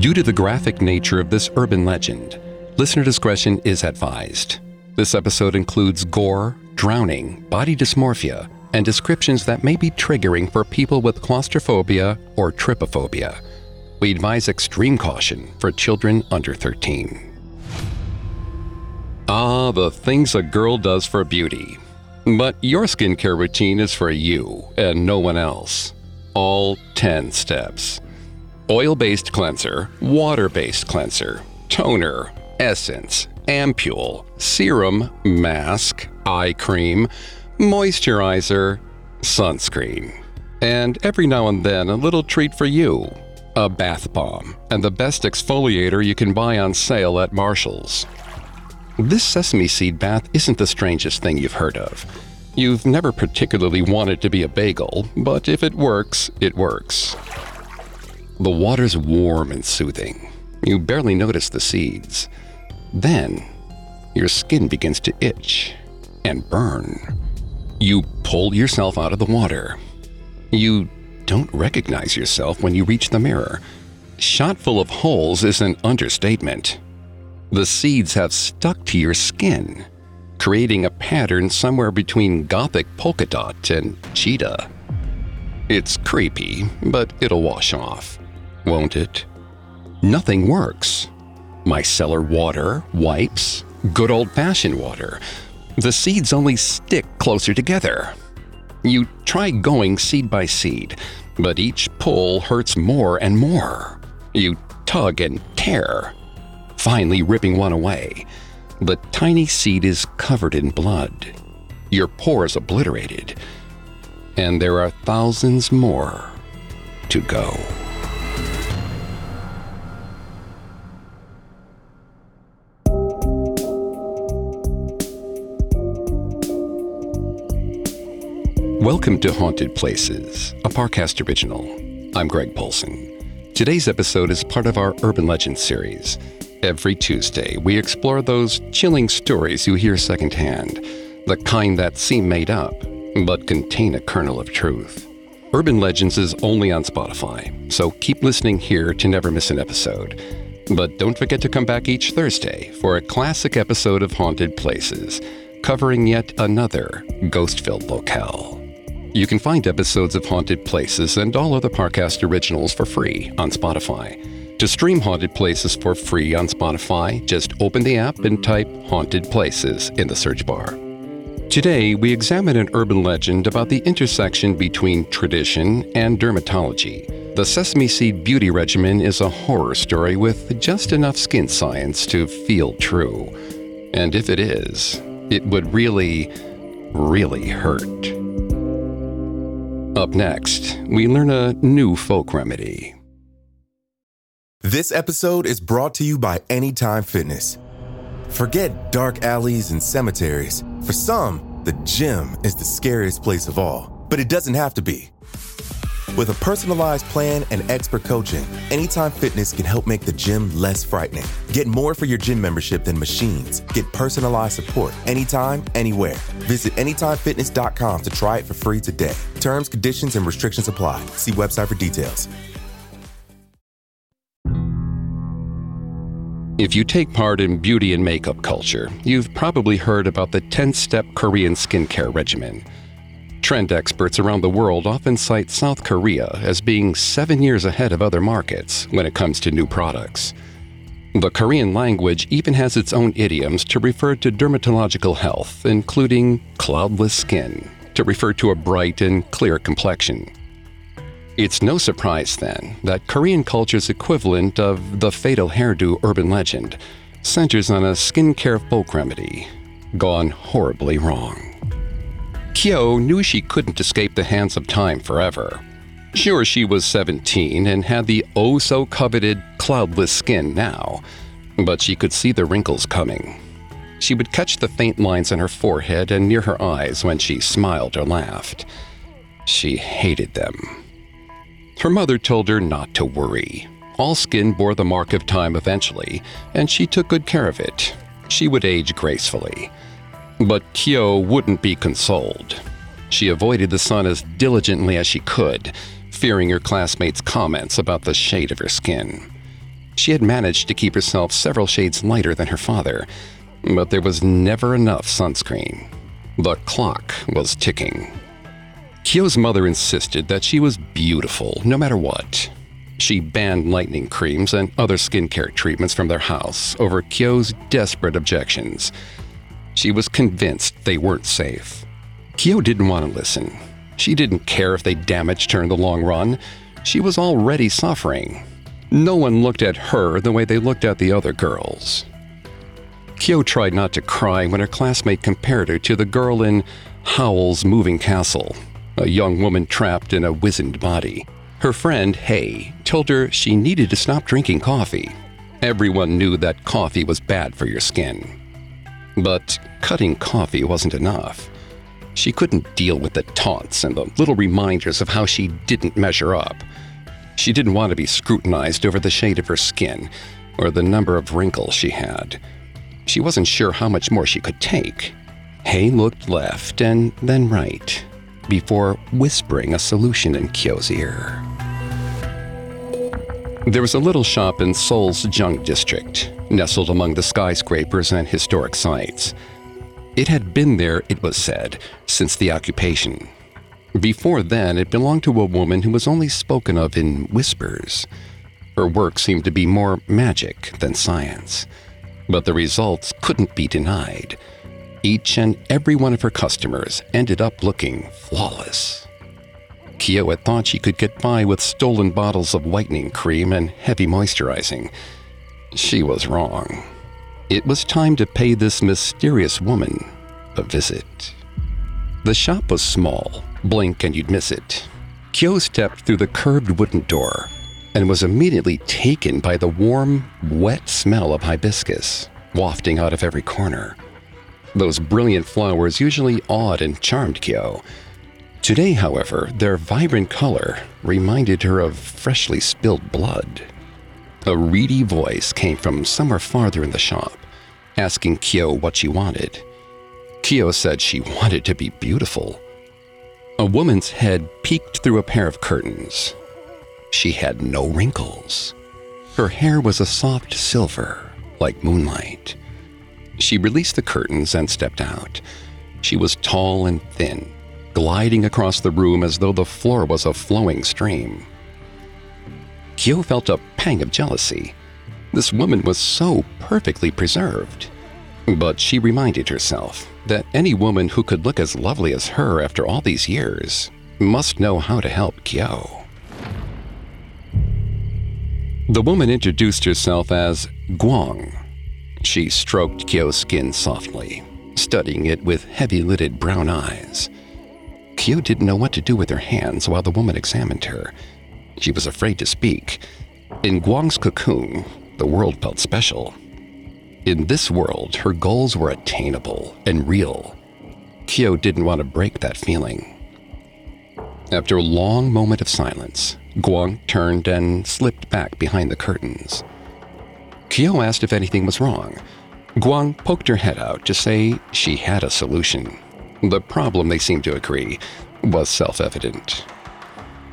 Due to the graphic nature of this urban legend, listener discretion is advised. This episode includes gore, drowning, body dysmorphia, and descriptions that may be triggering for people with claustrophobia or trypophobia. We advise extreme caution for children under 13. Ah, the things a girl does for beauty. But your skincare routine is for you and no one else. All 10 steps oil based cleanser, water based cleanser, toner, essence, ampule, serum, mask, eye cream, moisturizer, sunscreen. And every now and then, a little treat for you a bath bomb, and the best exfoliator you can buy on sale at Marshall's. This sesame seed bath isn't the strangest thing you've heard of. You've never particularly wanted to be a bagel, but if it works, it works. The water's warm and soothing. You barely notice the seeds. Then, your skin begins to itch and burn. You pull yourself out of the water. You don't recognize yourself when you reach the mirror. Shot full of holes is an understatement. The seeds have stuck to your skin, creating a pattern somewhere between gothic polka dot and cheetah. It's creepy, but it'll wash off, won't it? Nothing works. Micellar water, wipes, good old fashioned water. The seeds only stick closer together. You try going seed by seed, but each pull hurts more and more. You tug and tear, finally ripping one away. The tiny seed is covered in blood, your pores obliterated, and there are thousands more to go. Welcome to Haunted Places, a Parcast original. I'm Greg Polcyn. Today's episode is part of our Urban Legends series. Every Tuesday, we explore those chilling stories you hear secondhand, the kind that seem made up, but contain a kernel of truth. Urban Legends is only on Spotify, so keep listening here to never miss an episode. But don't forget to come back each Thursday for a classic episode of Haunted Places, covering yet another ghost filled locale. You can find episodes of Haunted Places and all other Parcast originals for free on Spotify. To stream Haunted Places for free on Spotify, just open the app and type Haunted Places in the search bar. Today, we examine an urban legend about the intersection between tradition and dermatology. The Sesame Seed Beauty Regimen is a horror story with just enough skin science to feel true. And if it is, it would really, really hurt. Up next, we learn a new folk remedy. This episode is brought to you by Anytime Fitness. Forget dark alleys and cemeteries. For some, the gym is the scariest place of all, but it doesn't have to be. With a personalized plan and expert coaching, Anytime Fitness can help make the gym less frightening. Get more for your gym membership than machines. Get personalized support anytime, anywhere. Visit AnytimeFitness.com to try it for free today. Terms, conditions, and restrictions apply. See website for details. If you take part in beauty and makeup culture, you've probably heard about the 10 step Korean skincare regimen. Trend experts around the world often cite South Korea as being seven years ahead of other markets when it comes to new products. The Korean language even has its own idioms to refer to dermatological health, including cloudless skin, to refer to a bright and clear complexion. It's no surprise, then, that Korean culture's equivalent of the fatal hairdo urban legend centers on a skincare folk remedy gone horribly wrong. Kyo knew she couldn't escape the hands of time forever. Sure, she was 17 and had the oh so coveted cloudless skin now, but she could see the wrinkles coming. She would catch the faint lines on her forehead and near her eyes when she smiled or laughed. She hated them. Her mother told her not to worry. All skin bore the mark of time eventually, and she took good care of it. She would age gracefully. But Kyo wouldn't be consoled. She avoided the sun as diligently as she could, fearing her classmates' comments about the shade of her skin. She had managed to keep herself several shades lighter than her father, but there was never enough sunscreen. The clock was ticking. Kyo's mother insisted that she was beautiful no matter what. She banned lightening creams and other skincare treatments from their house over Kyo's desperate objections. She was convinced they weren't safe. Kyo didn't want to listen. She didn't care if they damaged her in the long run. She was already suffering. No one looked at her the way they looked at the other girls. Kyo tried not to cry when her classmate compared her to the girl in Howl's Moving Castle, a young woman trapped in a wizened body. Her friend, Hay, told her she needed to stop drinking coffee. Everyone knew that coffee was bad for your skin. But cutting coffee wasn't enough. She couldn't deal with the taunts and the little reminders of how she didn't measure up. She didn't want to be scrutinized over the shade of her skin or the number of wrinkles she had. She wasn't sure how much more she could take. Hay looked left and then right before whispering a solution in Kyo's ear. There was a little shop in Seoul's Jung district, nestled among the skyscrapers and historic sites. It had been there, it was said, since the occupation. Before then, it belonged to a woman who was only spoken of in whispers. Her work seemed to be more magic than science, but the results couldn't be denied. Each and every one of her customers ended up looking flawless. Kyo had thought she could get by with stolen bottles of whitening cream and heavy moisturizing. She was wrong. It was time to pay this mysterious woman a visit. The shop was small. Blink and you'd miss it. Kyo stepped through the curved wooden door and was immediately taken by the warm, wet smell of hibiscus wafting out of every corner. Those brilliant flowers usually awed and charmed Kyo. Today, however, their vibrant color reminded her of freshly spilled blood. A reedy voice came from somewhere farther in the shop, asking Kyo what she wanted. Kyo said she wanted to be beautiful. A woman's head peeked through a pair of curtains. She had no wrinkles. Her hair was a soft silver, like moonlight. She released the curtains and stepped out. She was tall and thin, gliding across the room as though the floor was a flowing stream. Kyo felt a pang of jealousy. This woman was so perfectly preserved. But she reminded herself that any woman who could look as lovely as her after all these years must know how to help Kyo. The woman introduced herself as Guang. She stroked Kyo's skin softly, studying it with heavy lidded brown eyes. Kyo didn't know what to do with her hands while the woman examined her. She was afraid to speak. In Guang's cocoon, the world felt special. In this world, her goals were attainable and real. Kyo didn't want to break that feeling. After a long moment of silence, Guang turned and slipped back behind the curtains. Kyo asked if anything was wrong. Guang poked her head out to say she had a solution. The problem, they seemed to agree, was self evident.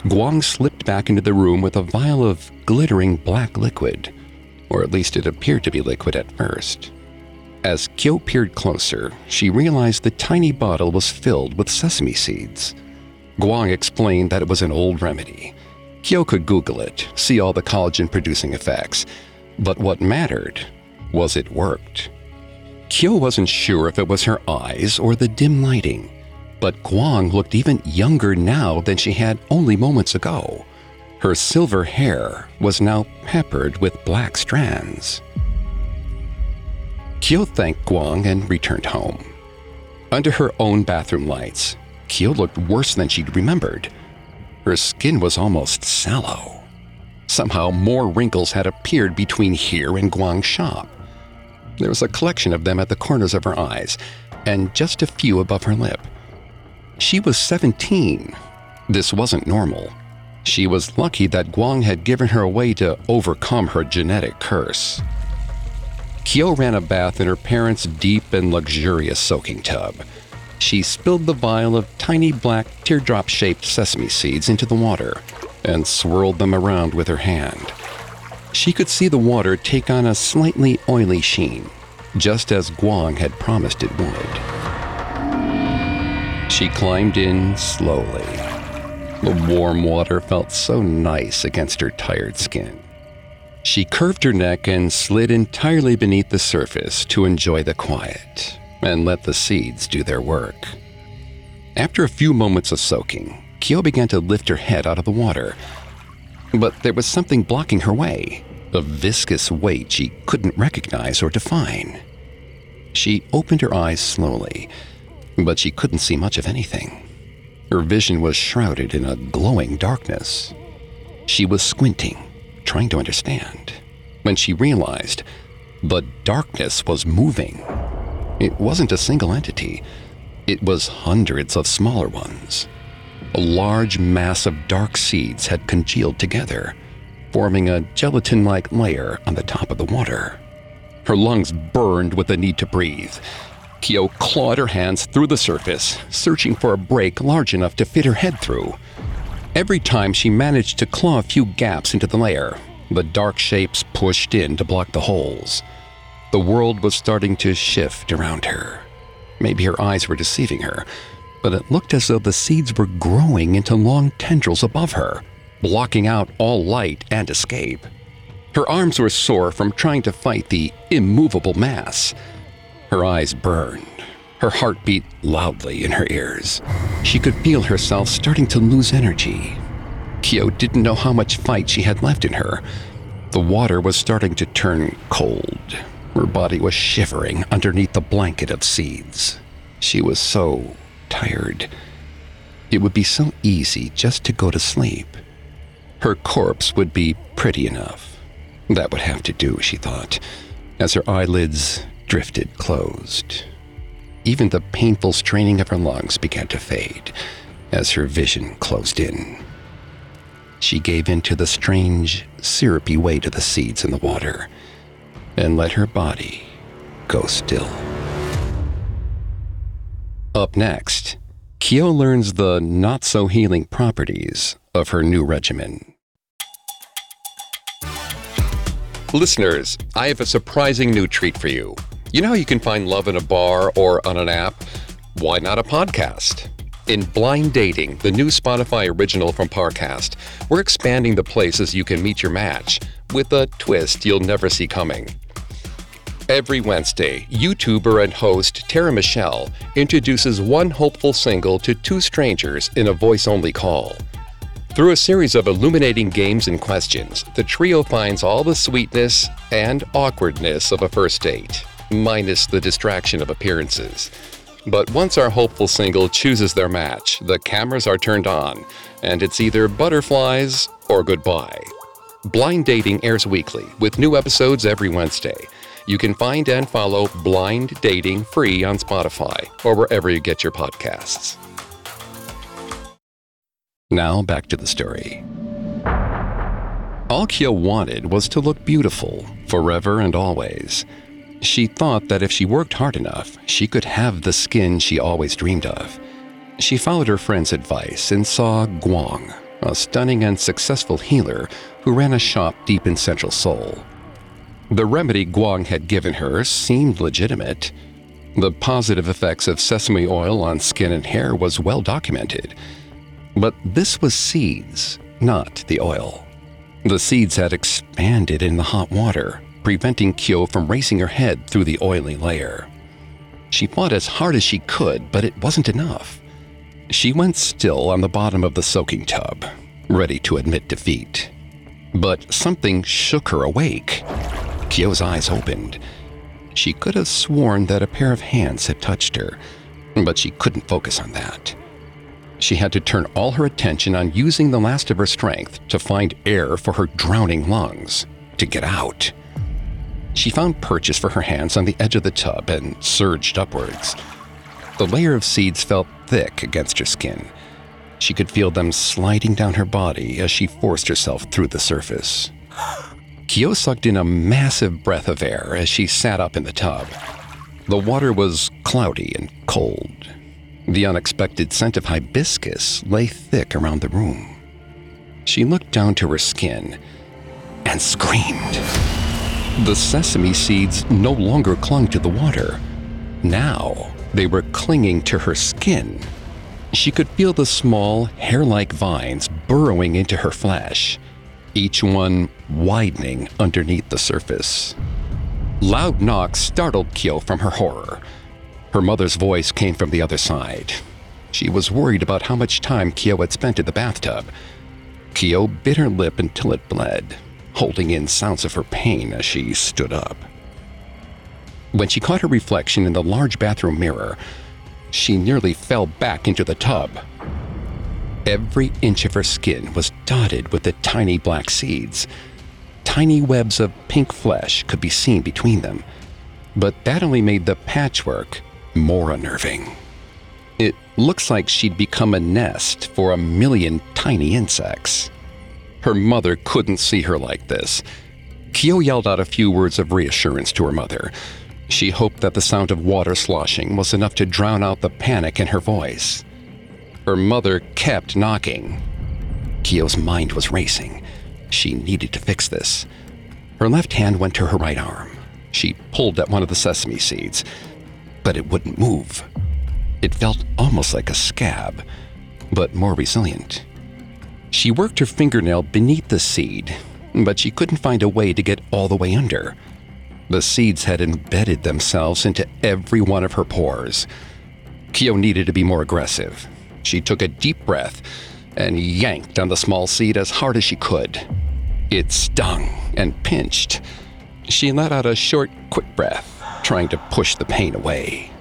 Guang slipped back into the room with a vial of glittering black liquid, or at least it appeared to be liquid at first. As Kyo peered closer, she realized the tiny bottle was filled with sesame seeds. Guang explained that it was an old remedy. Kyo could Google it, see all the collagen producing effects, but what mattered was it worked. Kyo wasn't sure if it was her eyes or the dim lighting but Guang looked even younger now than she had only moments ago. Her silver hair was now peppered with black strands. Kyo thanked Guang and returned home. Under her own bathroom lights, Kyo looked worse than she'd remembered. Her skin was almost sallow. Somehow more wrinkles had appeared between here and Guang's shop. There was a collection of them at the corners of her eyes, and just a few above her lip. She was 17. This wasn't normal. She was lucky that Guang had given her a way to overcome her genetic curse. Kyo ran a bath in her parents' deep and luxurious soaking tub. She spilled the vial of tiny black teardrop shaped sesame seeds into the water and swirled them around with her hand. she could see the water take on a slightly oily sheen, just as Guang had promised it would. She climbed in slowly. The warm water felt so nice against her tired skin. She curved her neck and slid entirely beneath the surface to enjoy the quiet and let the seeds do their work. After a few moments of soaking, Kyo began to lift her head out of the water. But there was something blocking her way, a viscous weight she couldn't recognize or define. She opened her eyes slowly, but she couldn't see much of anything. Her vision was shrouded in a glowing darkness. She was squinting, trying to understand, when she realized the darkness was moving. It wasn't a single entity, it was hundreds of smaller ones. A large mass of dark seeds had congealed together, forming a gelatin like layer on the top of the water. Her lungs burned with the need to breathe. Kyo clawed her hands through the surface, searching for a break large enough to fit her head through. Every time she managed to claw a few gaps into the layer, the dark shapes pushed in to block the holes. The world was starting to shift around her. Maybe her eyes were deceiving her, but it looked as though the seeds were growing into long tendrils above her, blocking out all light and escape. Her arms were sore from trying to fight the immovable mass. Her eyes burned. Her heart beat loudly in her ears. She could feel herself starting to lose energy. Kyo didn't know how much fight she had left in her. The water was starting to turn cold. Her body was shivering underneath the blanket of seeds. She was so tired. It would be so easy just to go to sleep. Her corpse would be pretty enough. That would have to do, she thought, as her eyelids drifted closed. Even the painful straining of her lungs began to fade as her vision closed in. She gave in to the strange, syrupy weight of the seeds in the water and let her body go still. Up next, Kyo learns the not so healing properties of her new regimen. Listeners, I have a surprising new treat for you. You know how you can find love in a bar or on an app? Why not a podcast? In Blind Dating, the new Spotify original from Parcast, we're expanding the places you can meet your match with a twist you'll never see coming. Every Wednesday, YouTuber and host Tara Michelle introduces one hopeful single to two strangers in a voice only call. Through a series of illuminating games and questions, the trio finds all the sweetness and awkwardness of a first date, minus the distraction of appearances. But once our hopeful single chooses their match, the cameras are turned on, and it's either butterflies or goodbye. Blind Dating airs weekly, with new episodes every Wednesday. You can find and follow Blind Dating free on Spotify or wherever you get your podcasts. Now back to the story. All Kyo wanted was to look beautiful, forever and always. She thought that if she worked hard enough, she could have the skin she always dreamed of. She followed her friend's advice and saw Guang, a stunning and successful healer who ran a shop deep in Central Seoul. The remedy Guang had given her seemed legitimate. The positive effects of sesame oil on skin and hair was well documented. But this was seeds, not the oil. The seeds had expanded in the hot water, preventing Kyo from racing her head through the oily layer. She fought as hard as she could, but it wasn't enough. She went still on the bottom of the soaking tub, ready to admit defeat. But something shook her awake. Kyo's eyes opened. She could have sworn that a pair of hands had touched her, but she couldn't focus on that. She had to turn all her attention on using the last of her strength to find air for her drowning lungs, to get out. She found purchase for her hands on the edge of the tub and surged upwards. The layer of seeds felt thick against her skin. She could feel them sliding down her body as she forced herself through the surface. Kyo sucked in a massive breath of air as she sat up in the tub. The water was cloudy and cold. The unexpected scent of hibiscus lay thick around the room. She looked down to her skin, and screamed. The sesame seeds no longer clung to the water. Now they were clinging to her skin. She could feel the small, hair like vines burrowing into her flesh, each one widening underneath the surface. Loud knocks startled Kyo from her horror. Her mother's voice came from the other side. She was worried about how much time Kyo had spent in the bathtub. Kyo bit her lip until it bled, holding in sounds of her pain as she stood up. When she caught her reflection in the large bathroom mirror, she nearly fell back into the tub. Every inch of her skin was dotted with the tiny black seeds. Tiny webs of pink flesh could be seen between them, but that only made the patchwork more unnerving. It looks like she'd become a nest for a million tiny insects. Her mother couldn't see her like this. Kyo yelled out a few words of reassurance to her mother. She hoped that the sound of water sloshing was enough to drown out the panic in her voice. Her mother kept knocking. Kyo's mind was racing. She needed to fix this. Her left hand went to her right arm. She pulled at one of the sesame seeds, but it wouldn't move. It felt almost like a scab, but more resilient. She worked her fingernail beneath the seed, but she couldn't find a way to get all the way under. The seeds had embedded themselves into every one of her pores. Kyo needed to be more aggressive. She took a deep breath and yanked on the small seed as hard as she could. It stung and pinched. She let out a short, quick breath, trying to push the pain away.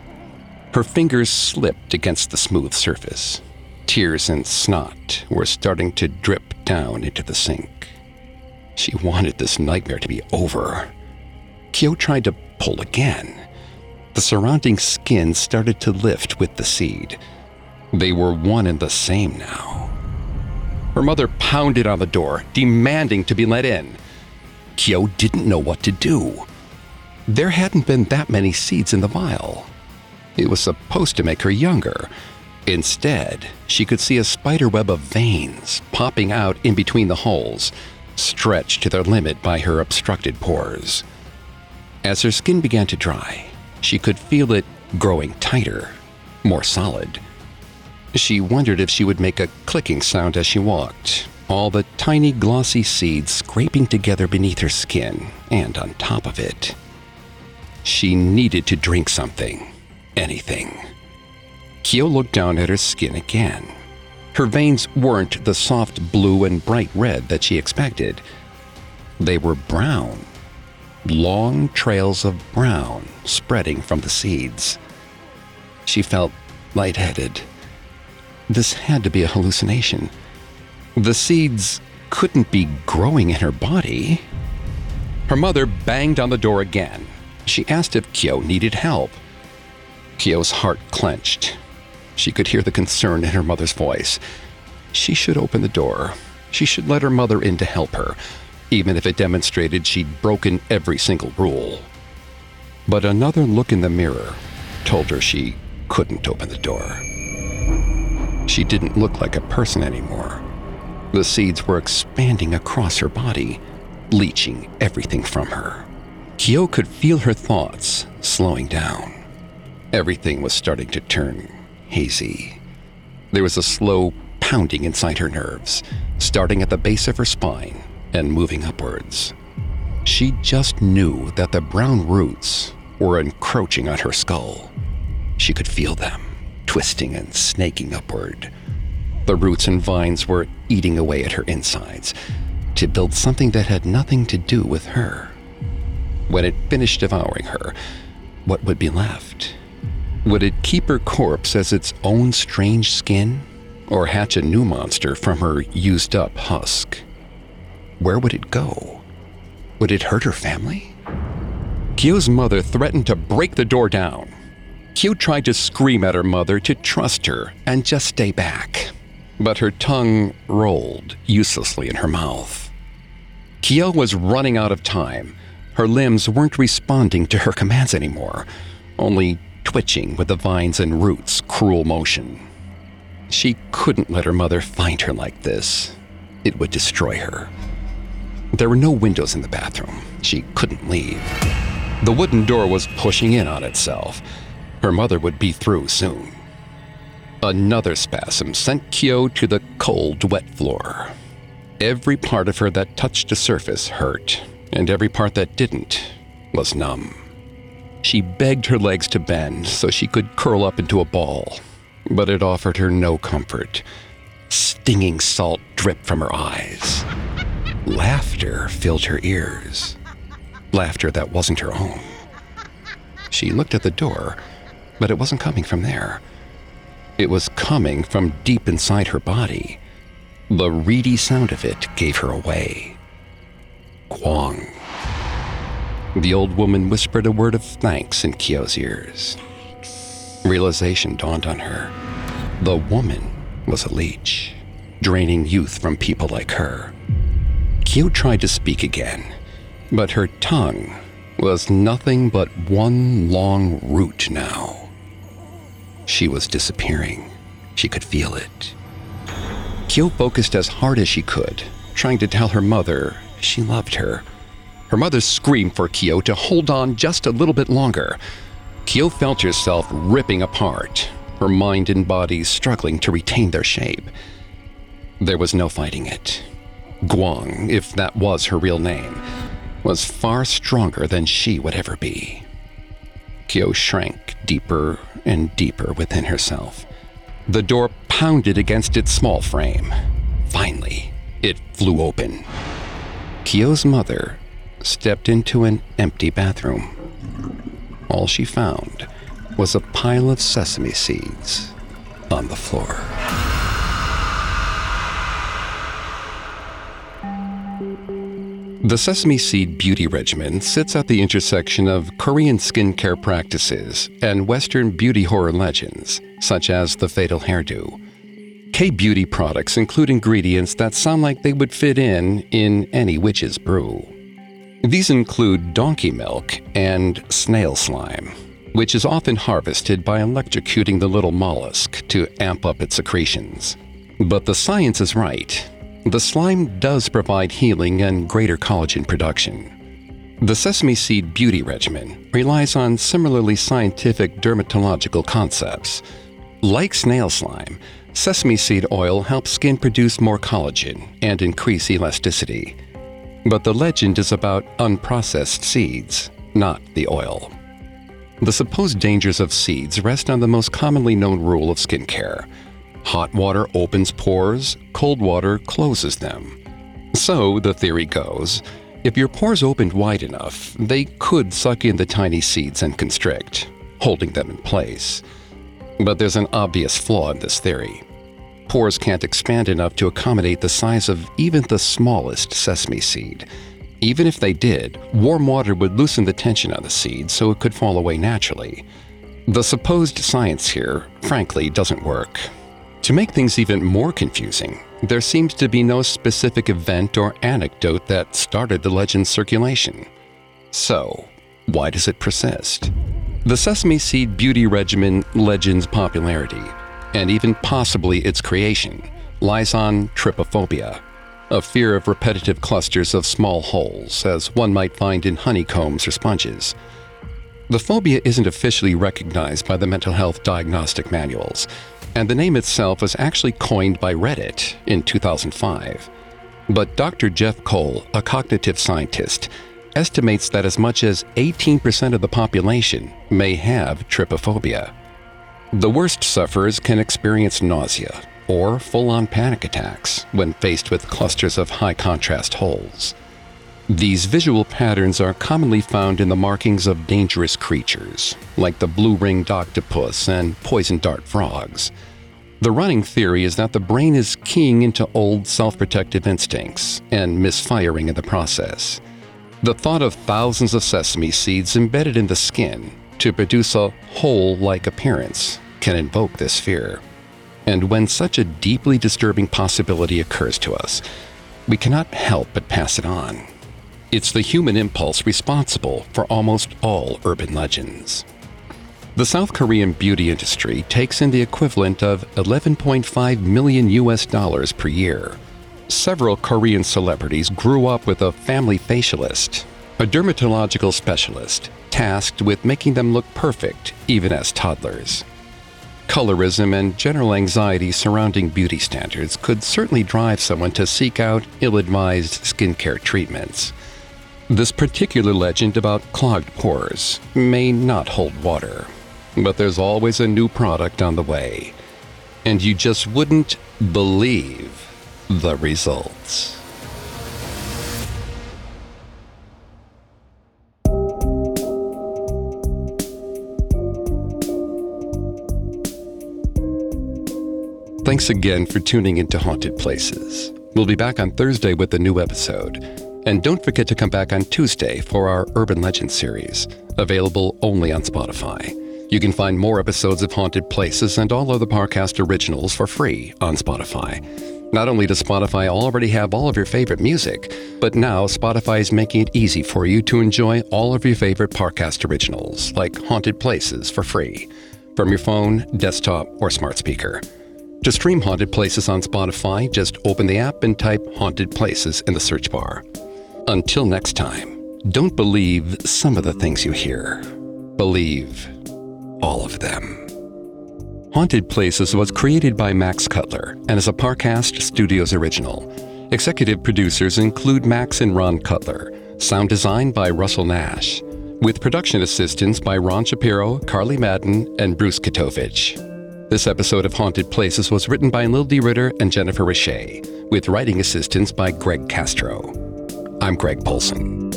Her fingers slipped against the smooth surface. Tears and snot were starting to drip down into the sink. She wanted this nightmare to be over. Kyo tried to pull again. The surrounding skin started to lift with the seed. They were one and the same now. Her mother pounded on the door, demanding to be let in. Kyo didn't know what to do. There hadn't been that many seeds in the vial. It was supposed to make her younger. Instead, she could see a spiderweb of veins popping out in between the holes, stretched to their limit by her obstructed pores. As her skin began to dry, she could feel it growing tighter, more solid. She wondered if she would make a clicking sound as she walked, all the tiny glossy seeds scraping together beneath her skin and on top of it. She needed to drink something, anything. Kyo looked down at her skin again. Her veins weren't the soft blue and bright red that she expected. They were brown, long trails of brown spreading from the seeds. She felt lightheaded. This had to be a hallucination. The seeds couldn't be growing in her body. Her mother banged on the door again. She asked if Kyo needed help. Kyo's heart clenched. She could hear the concern in her mother's voice. She should open the door. She should let her mother in to help her, even if it demonstrated she'd broken every single rule. But another look in the mirror told her she couldn't open the door. She didn't look like a person anymore. The seeds were expanding across her body, leeching everything from her. Kyo could feel her thoughts slowing down. Everything was starting to turn hazy. There was a slow pounding inside her nerves, starting at the base of her spine and moving upwards. She just knew that the brown roots were encroaching on her skull. She could feel them, twisting and snaking upward. The roots and vines were eating away at her insides to build something that had nothing to do with her. When it finished devouring her, what would be left? Would it keep her corpse as its own strange skin, or hatch a new monster from her used up husk? Where would it go? Would it hurt her family? Kyo's mother threatened to break the door down. Kyo tried to scream at her mother to trust her and just stay back, but her tongue rolled uselessly in her mouth. Kyo was running out of time. Her limbs weren't responding to her commands anymore, only twitching with the vines and roots' cruel motion. She couldn't let her mother find her like this. It would destroy her. There were no windows in the bathroom. She couldn't leave. The wooden door was pushing in on itself. Her mother would be through soon. Another spasm sent Kyo to the cold, wet floor. Every part of her that touched the surface hurt, and every part that didn't was numb. She begged her legs to bend so she could curl up into a ball, but it offered her no comfort. Stinging salt dripped from her eyes. Laughter filled her ears. Laughter that wasn't her own. She looked at the door, but it wasn't coming from there. It was coming from deep inside her body. The reedy sound of it gave her away. Guang. The old woman whispered a word of thanks in Kyo's ears. Realization dawned on her. The woman was a leech, draining youth from people like her. Kyo tried to speak again, but her tongue was nothing but one long root now. She was disappearing. She could feel it. Kyo focused as hard as she could, trying to tell her mother she loved her. Her mother screamed for Kyo to hold on just a little bit longer. Kyo felt herself ripping apart, her mind and body struggling to retain their shape. There was no fighting it. Guang, if that was her real name, was far stronger than she would ever be. Kyo shrank deeper and deeper within herself. The door pounded against its small frame. Finally, it flew open. Kyo's mother stepped into an empty bathroom. All she found was a pile of sesame seeds on the floor. The Sesame Seed Beauty Regimen sits at the intersection of Korean skincare practices and Western beauty horror legends, such as the fatal hairdo. K beauty products include ingredients that sound like they would fit in in any witch's brew. These include donkey milk and snail slime, which is often harvested by electrocuting the little mollusk to amp up its secretions. But the science is right. The slime does provide healing and greater collagen production. The sesame seed beauty regimen relies on similarly scientific dermatological concepts. Like snail slime, sesame seed oil helps skin produce more collagen and increase elasticity. But the legend is about unprocessed seeds, not the oil. The supposed dangers of seeds rest on the most commonly known rule of skincare hot water opens pores, cold water closes them. So, the theory goes, if your pores opened wide enough, they could suck in the tiny seeds and constrict, holding them in place. But there's an obvious flaw in this theory. Pores can't expand enough to accommodate the size of even the smallest sesame seed. Even if they did, warm water would loosen the tension on the seed so it could fall away naturally. The supposed science here, frankly, doesn't work. To make things even more confusing, there seems to be no specific event or anecdote that started the legend's circulation. So, why does it persist? The sesame seed beauty regimen legend's popularity, and even possibly its creation, lies on trypophobia, a fear of repetitive clusters of small holes, as one might find in honeycombs or sponges. The phobia isn't officially recognized by the mental health diagnostic manuals, and the name itself was actually coined by Reddit in 2005. But Dr. Geoff Cole, a cognitive scientist, estimates that as much as 18% of the population may have trypophobia. The worst sufferers can experience nausea or full on panic attacks when faced with clusters of high contrast holes. These visual patterns are commonly found in the markings of dangerous creatures, like the blue ringed octopus and poison dart frogs. The running theory is that the brain is keying into old self protective instincts and misfiring in the process. The thought of thousands of sesame seeds embedded in the skin to produce a hole like appearance can invoke this fear. And when such a deeply disturbing possibility occurs to us, we cannot help but pass it on. It's the human impulse responsible for almost all urban legends. The South Korean beauty industry takes in the equivalent of 11.5 million US dollars per year. several Korean celebrities grew up with a family facialist, a dermatological specialist tasked with making them look perfect even as toddlers. Colorism and general anxiety surrounding beauty standards could certainly drive someone to seek out ill advised skincare treatments. This particular legend about clogged pores may not hold water, but there's always a new product on the way, and you just wouldn't believe the results. Thanks again for tuning into Haunted Places. We'll be back on Thursday with a new episode. And don't forget to come back on Tuesday for our Urban Legend series, available only on Spotify. You can find more episodes of Haunted Places and all other Parcast originals for free on Spotify. Not only does Spotify already have all of your favorite music, but now Spotify is making it easy for you to enjoy all of your favorite Parcast originals, like Haunted Places, for free, from your phone, desktop, or smart speaker. To stream Haunted Places on Spotify, just open the app and type Haunted Places in the search bar. Until next time, don't believe some of the things you hear. Believe all of them. Haunted Places was created by Max Cutler and is a Parcast Studios original. Executive producers include Max and Ron Cutler. Sound design by Russell Nash. With production assistance by Ron Shapiro, Carly Madden, and Bruce Katovich. This episode of Haunted Places was written by Lildy Ritter and Jennifer Richey, with writing assistance by Greg Castro. I'm Greg Polcyn.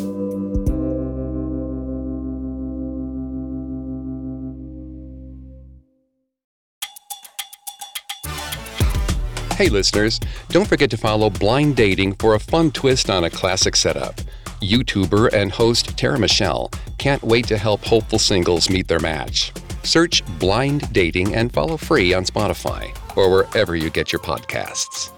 Hey, listeners, don't forget to follow Blind Dating for a fun twist on a classic setup. YouTuber and host Tara Michelle can't wait to help hopeful singles meet their match. Search Blind Dating and follow free on Spotify or wherever you get your podcasts.